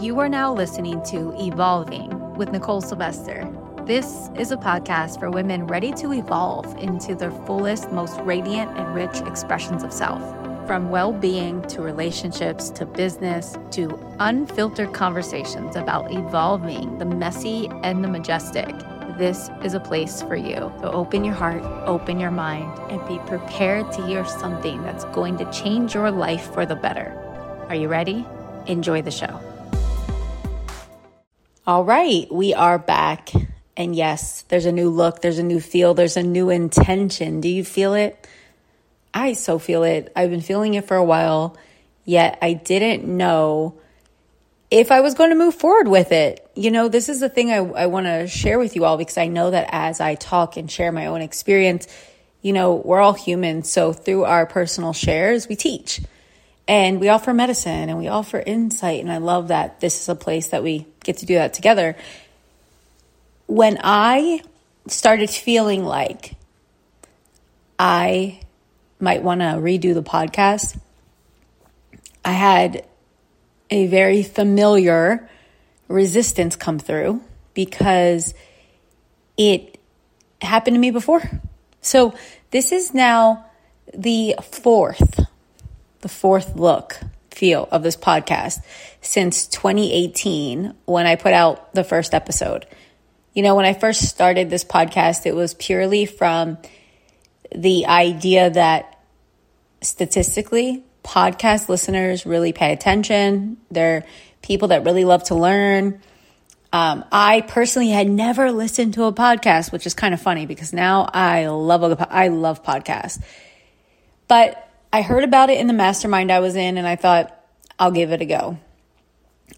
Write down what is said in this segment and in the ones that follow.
You are now listening to Evolving with Nichole Sylvester. This is a podcast for women ready to evolve into their fullest, most radiant, and rich expressions of self. From well being to relationships to business to unfiltered conversations about evolving the messy and the majestic, this is a place for you. So open your heart, open your mind, and be prepared to hear something that's going to change your life for the better. Are you ready? Enjoy the show. All right, we are back. And yes, there's a new look, there's a new feel, there's a new intention. Do you feel it? I so feel it. I've been feeling it for a while, yet I didn't know if I was going to move forward with it. You know, this is the thing I, I want to share with you all because I know that as I talk and share my own experience, you know, we're all human. So through our personal shares, we teach and we offer medicine and we offer insight. And I love that this is a place that we get to do that together. When I started feeling like I might want to redo the podcast, I had a very familiar resistance come through because it happened to me before. So this is now the fourth the fourth look feel of this podcast since 2018 when I put out the first episode. You know, when I first started this podcast, it was purely from the idea that statistically, podcast listeners really pay attention. They're people that really love to learn. Um, I personally had never listened to a podcast, which is kind of funny because now I love a, I love podcasts. But I heard about it in the mastermind I was in and I thought, I'll give it a go.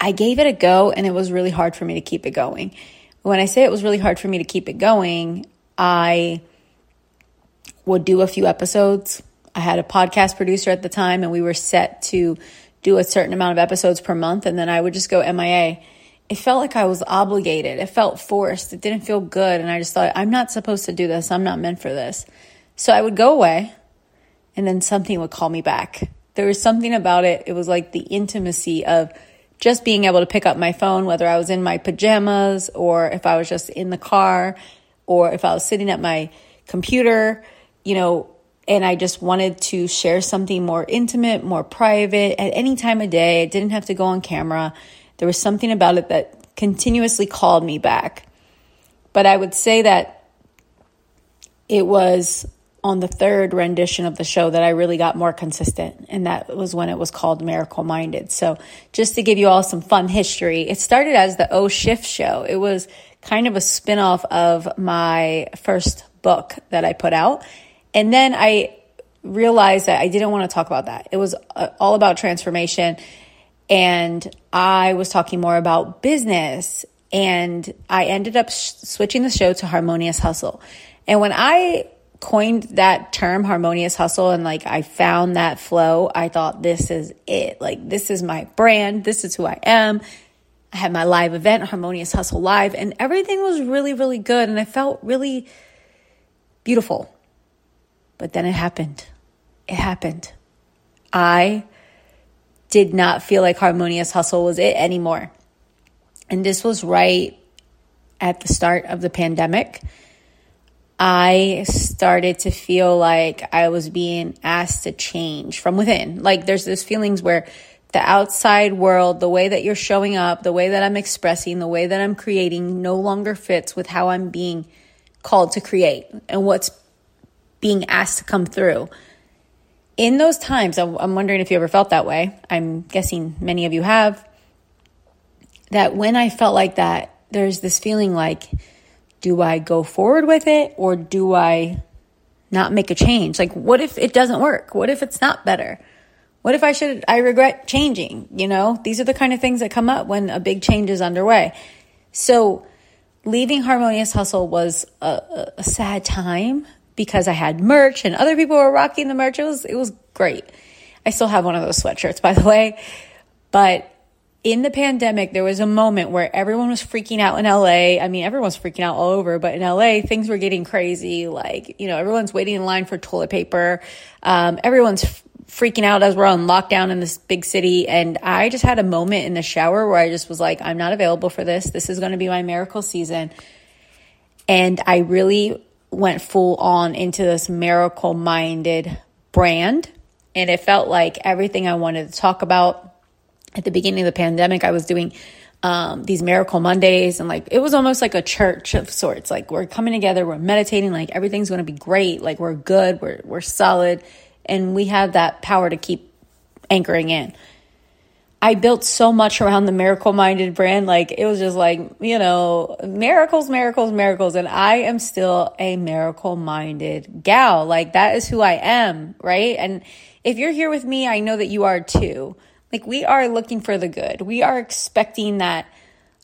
I gave it a go and it was really hard for me to keep it going. When I say it was really hard for me to keep it going, I would do a few episodes. I had a podcast producer at the time and we were set to do a certain amount of episodes per month and then I would just go MIA. It felt like I was obligated. It felt forced. It didn't feel good. And I just thought, I'm not supposed to do this. I'm not meant for this. So I would go away and then something would call me back. There was something about it. It was like the intimacy of just being able to pick up my phone, whether I was in my pajamas or if I was just in the car or if I was sitting at my computer, you know, and I just wanted to share something more intimate, more private at any time of day. It didn't have to go on camera. There was something about it that continuously called me back. But I would say that it was on the third rendition of the show that I really got more consistent, and that was when it was called Miracle Minded. So, just to give you all some fun history, it started as the O Shift show. It was kind of a spinoff of my first book that I put out. And then I realized that I didn't want to talk about that. It was uh, all about transformation. And I was talking more about business. And I ended up sh- switching the show to Harmonious Hustle. And when I coined that term harmonious hustle and like I found that flow, I thought this is it. Like this is my brand. This is who I am. I had my live event, Harmonious Hustle Live, and everything was really, really good. And I felt really beautiful. But then it happened. It happened. I did not feel like Harmonious Hustle was it anymore. And this was right at the start of the pandemic. I started to feel like I was being asked to change from within. Like there's this feelings where the outside world, the way that you're showing up, the way that I'm expressing, the way that I'm creating no longer fits with how I'm being called to create and what's being asked to come through. In those times, I'm wondering if you ever felt that way. I'm guessing many of you have. That when I felt like that, there's this feeling like, do I go forward with it or do I not make a change? Like, what if it doesn't work? What if it's not better? What if I should, I regret changing? You know, these are the kind of things that come up when a big change is underway. So, leaving Harmonious Hustle was a, a sad time because I had merch and other people were rocking the merch. It was, it was great. I still have one of those sweatshirts, by the way. But in the pandemic, there was a moment where everyone was freaking out in LA. I mean, everyone's freaking out all over, but in LA, things were getting crazy. Like, you know, everyone's waiting in line for toilet paper. Um, everyone's f- freaking out as we're on lockdown in this big city. And I just had a moment in the shower where I just was like, I'm not available for this. This is going to be my miracle season. And I really went full on into this miracle minded brand. And it felt like everything I wanted to talk about at the beginning of the pandemic, I was doing um, these miracle Mondays and like it was almost like a church of sorts. Like we're coming together, we're meditating, like everything's going to be great, like we're good, we're we're solid and we have that power to keep anchoring in. I built so much around the miracle minded brand. Like it was just like, you know, miracles, miracles, miracles. And I am still a miracle minded gal. Like that is who I am, right? And if you're here with me, I know that you are too. Like we are looking for the good. We are expecting that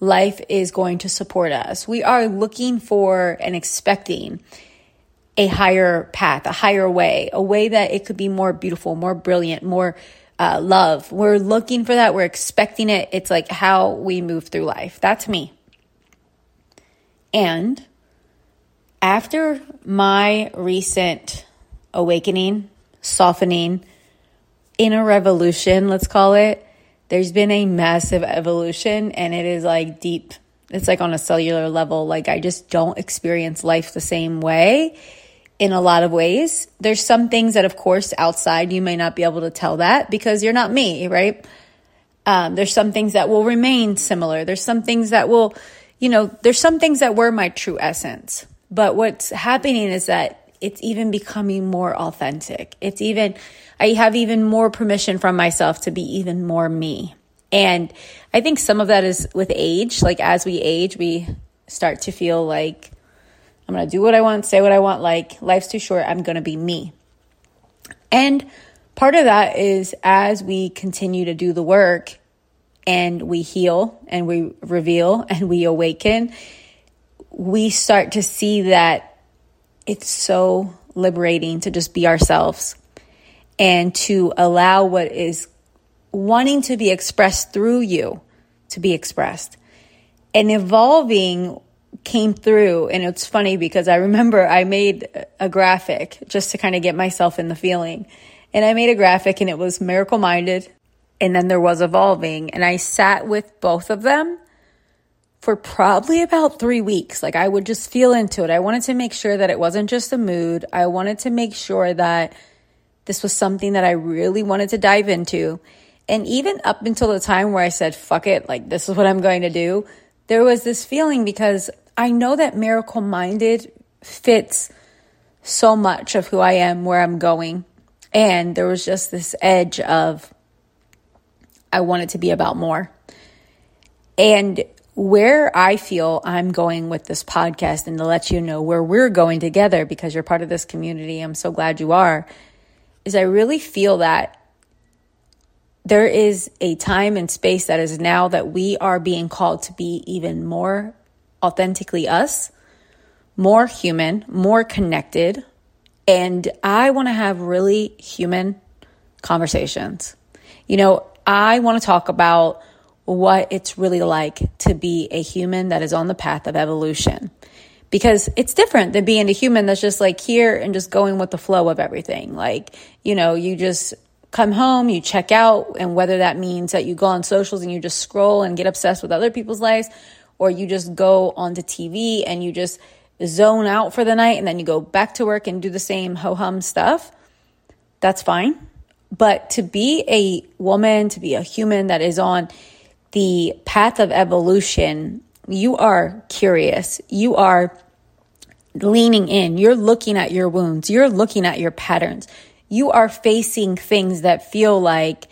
life is going to support us. We are looking for and expecting a higher path, a higher way, a way that it could be more beautiful, more brilliant, more uh, love. We're looking for that. We're expecting it. It's like how we move through life. That's me. And after my recent awakening, softening, inner revolution, let's call it, there's been a massive evolution and it is like deep. It's like on a cellular level. Like I just don't experience life the same way in a lot of ways. There's some things that, of course, outside you may not be able to tell that because you're not me, right? Um, there's some things that will remain similar. There's some things that will, you know, there's some things that were my true essence. But what's happening is that it's even becoming more authentic. It's even, I have even more permission from myself to be even more me. And I think some of that is with age. Like as we age, we start to feel like I'm going to do what I want, say what I want. Like, life's too short. I'm going to be me. And part of that is as we continue to do the work and we heal and we reveal and we awaken, we start to see that it's so liberating to just be ourselves and to allow what is wanting to be expressed through you to be expressed. And evolving came through and it's funny because I remember I made a graphic just to kind of get myself in the feeling. And I made a graphic and it was miracle minded and then there was evolving and I sat with both of them for probably about 3 weeks. Like I would just feel into it. I wanted to make sure that it wasn't just a mood. I wanted to make sure that this was something that I really wanted to dive into. And even up until the time where I said, fuck it, like this is what I'm going to do, there was this feeling because I know that miracle minded fits so much of who I am, where I'm going. And there was just this edge of, I want it to be about more. And where I feel I'm going with this podcast and to let you know where we're going together because you're part of this community, I'm so glad you are, is I really feel that there is a time and space that is now that we are being called to be even more authentically us, more human, more connected. And I want to have really human conversations. You know, I want to talk about what it's really like to be a human that is on the path of evolution. Because it's different than being a human that's just like here and just going with the flow of everything. Like, you know, you just come home, you check out, and whether that means that you go on socials and you just scroll and get obsessed with other people's lives, or you just go onto TV and you just zone out for the night and then you go back to work and do the same ho hum stuff, that's fine. But to be a woman, to be a human that is on the path of evolution, you are curious. You are leaning in. You're looking at your wounds. You're looking at your patterns. You are facing things that feel like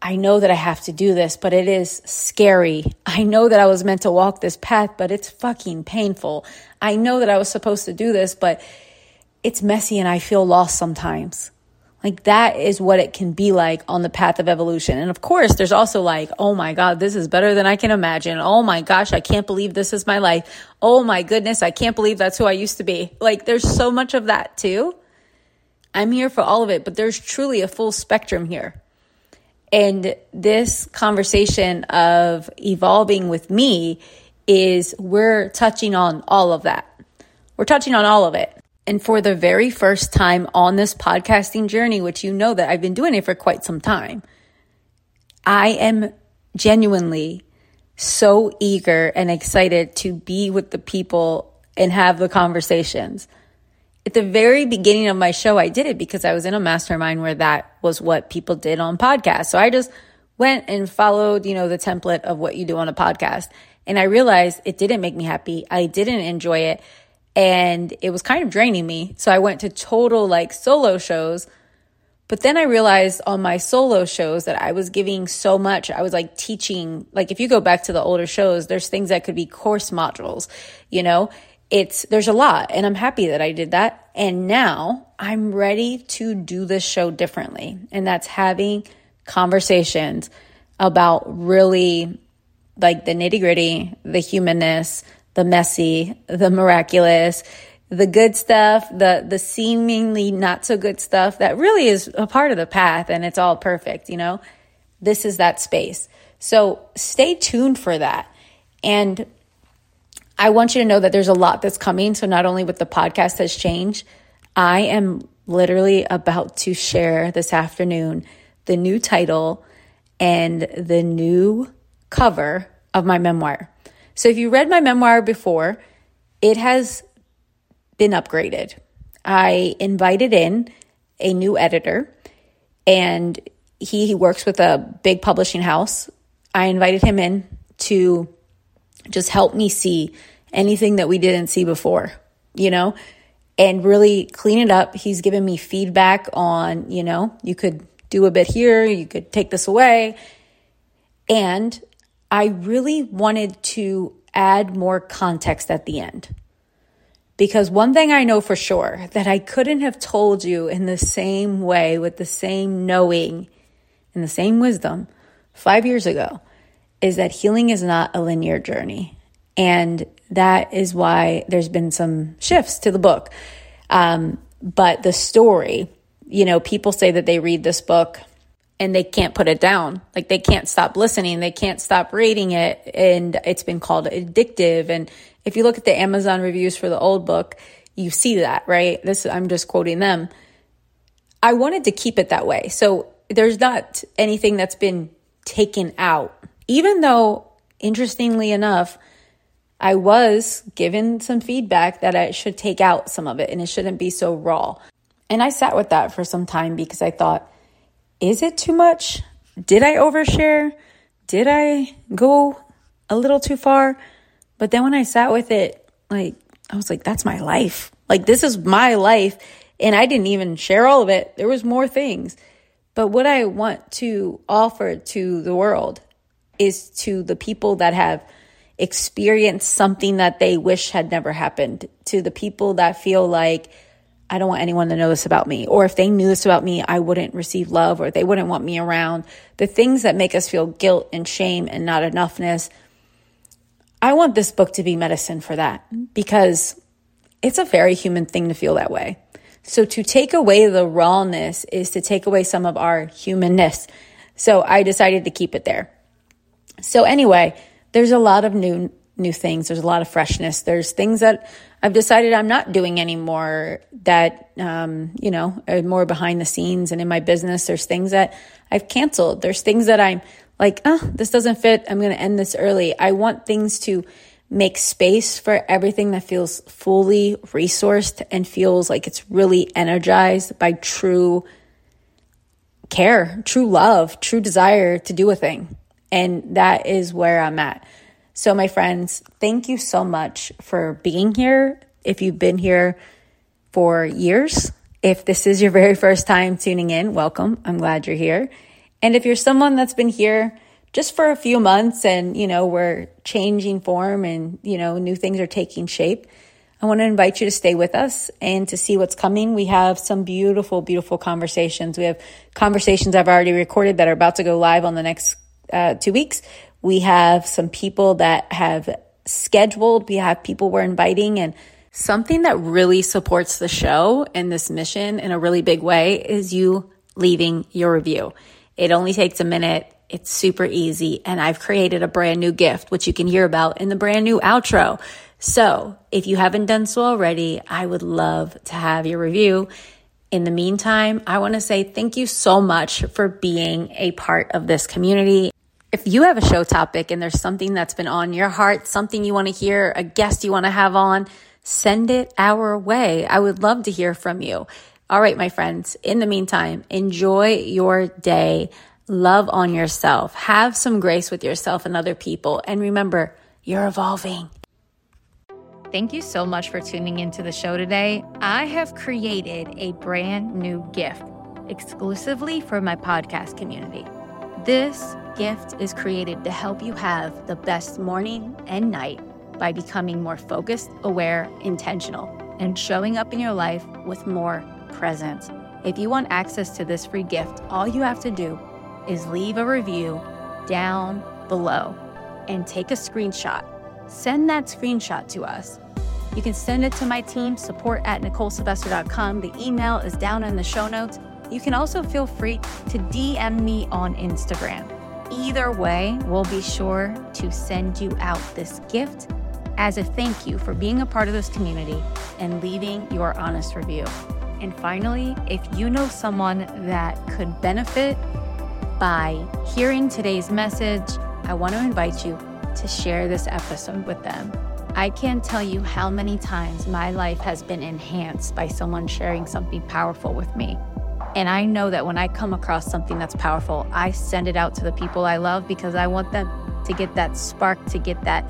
I know that I have to do this, but it is scary. I know that I was meant to walk this path, but it's fucking painful. I know that I was supposed to do this, but it's messy and I feel lost sometimes. Like that is what it can be like on the path of evolution. And of course, there's also like, oh my God, this is better than I can imagine. Oh my gosh, I can't believe this is my life. Oh my goodness, I can't believe that's who I used to be. Like there's so much of that too. I'm here for all of it, but there's truly a full spectrum here. And this conversation of evolving with me is we're touching on all of that. We're touching on all of it. And for the very first time on this podcasting journey, which you know that I've been doing it for quite some time, I am genuinely so eager and excited to be with the people and have the conversations. At the very beginning of my show, I did it because I was in a mastermind where that was what people did on podcasts. So I just went and followed, you know, the template of what you do on a podcast. And I realized it didn't make me happy. I didn't enjoy it. And it was kind of draining me. So I went to total like solo shows. But then I realized on my solo shows that I was giving so much. I was like teaching, like if you go back to the older shows, there's things that could be course modules, you know? It's, there's a lot. And I'm happy that I did that. And now I'm ready to do this show differently. And that's having conversations about really like the nitty gritty, the humanness, the messy, the miraculous, the good stuff, the the seemingly not so good stuff that really is a part of the path and it's all perfect, you know? This is that space. So stay tuned for that. And I want you to know that there's a lot that's coming. So not only with the podcast has changed, I am literally about to share this afternoon the new title and the new cover of my memoir. So if you read my memoir before, it has been upgraded. I invited in a new editor and he, he works with a big publishing house. I invited him in to just help me see anything that we didn't see before, you know, and really clean it up. He's given me feedback on, you know, you could do a bit here, you could take this away. And I really wanted to add more context at the end. Because one thing I know for sure that I couldn't have told you in the same way with the same knowing and the same wisdom five years ago is that healing is not a linear journey. And that is why there's been some shifts to the book. Um, but the story, you know, people say that they read this book and they can't put it down. Like they can't stop listening, they can't stop reading it. And it's been called addictive. And if you look at the Amazon reviews for the old book, you see that, right? This, I'm just quoting them. I wanted to keep it that way. So there's not anything that's been taken out, even though, interestingly enough, I was given some feedback that I should take out some of it and it shouldn't be so raw. And I sat with that for some time because I thought, is it too much? Did I overshare? Did I go a little too far? But then when I sat with it, like, I was like, that's my life. Like, this is my life. And I didn't even share all of it. There was more things. But what I want to offer to the world is to the people that have experienced something that they wish had never happened, to the people that feel like, I don't want anyone to know this about me. Or if they knew this about me, I wouldn't receive love or they wouldn't want me around. The things that make us feel guilt and shame and not enoughness. I want this book to be medicine for that because it's a very human thing to feel that way. So to take away the rawness is to take away some of our humanness. So I decided to keep it there. So anyway, there's a lot of new new things. There's a lot of freshness. There's things that I've decided I'm not doing anymore that, um, you know, are more behind the scenes and in my business. There's things that I've canceled. There's things that I'm like, oh, this doesn't fit. I'm going to end this early. I want things to make space for everything that feels fully resourced and feels like it's really energized by true care, true love, true desire to do a thing. And that is where I'm at. So, my friends, thank you so much for being here. If you've been here for years, if this is your very first time tuning in, welcome. I'm glad you're here. And if you're someone that's been here just for a few months and, you know, we're changing form and, you know, new things are taking shape, I want to invite you to stay with us and to see what's coming. We have some beautiful, beautiful conversations. We have conversations I've already recorded that are about to go live on the next uh, two weeks. We have some people that have scheduled. We have people we're inviting and something that really supports the show and this mission in a really big way is you leaving your review. It only takes a minute. It's super easy. And I've created a brand new gift, which you can hear about in the brand new outro. So if you haven't done so already, I would love to have your review. In the meantime, I want to say thank you so much for being a part of this community. If you have a show topic and there's something that's been on your heart, something you want to hear, a guest you want to have on, send it our way. I would love to hear from you. All right, my friends, in the meantime, enjoy your day. Love on yourself. Have some grace with yourself and other people. And remember, you're evolving. Thank you so much for tuning into the show today. I have created a brand new gift exclusively for my podcast community. This gift is created to help you have the best morning and night by becoming more focused, aware, intentional, and showing up in your life with more presence. If you want access to this free gift, all you have to do is leave a review down below and take a screenshot send that screenshot to us. You can send it to my team, support at NicholeSylvester.com. The email is down in the show notes. You can also feel free to DM me on Instagram. Either way, we'll be sure to send you out this gift as a thank you for being a part of this community and leaving your honest review. And finally, if you know someone that could benefit by hearing today's message, I want to invite you to share this episode with them. I can't tell you how many times my life has been enhanced by someone sharing something powerful with me. And I know that when I come across something that's powerful, I send it out to the people I love because I want them to get that spark, to get that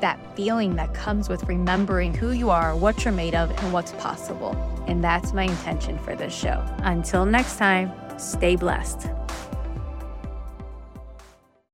that feeling that comes with remembering who you are, what you're made of, and what's possible. And that's my intention for this show. Until next time, stay blessed.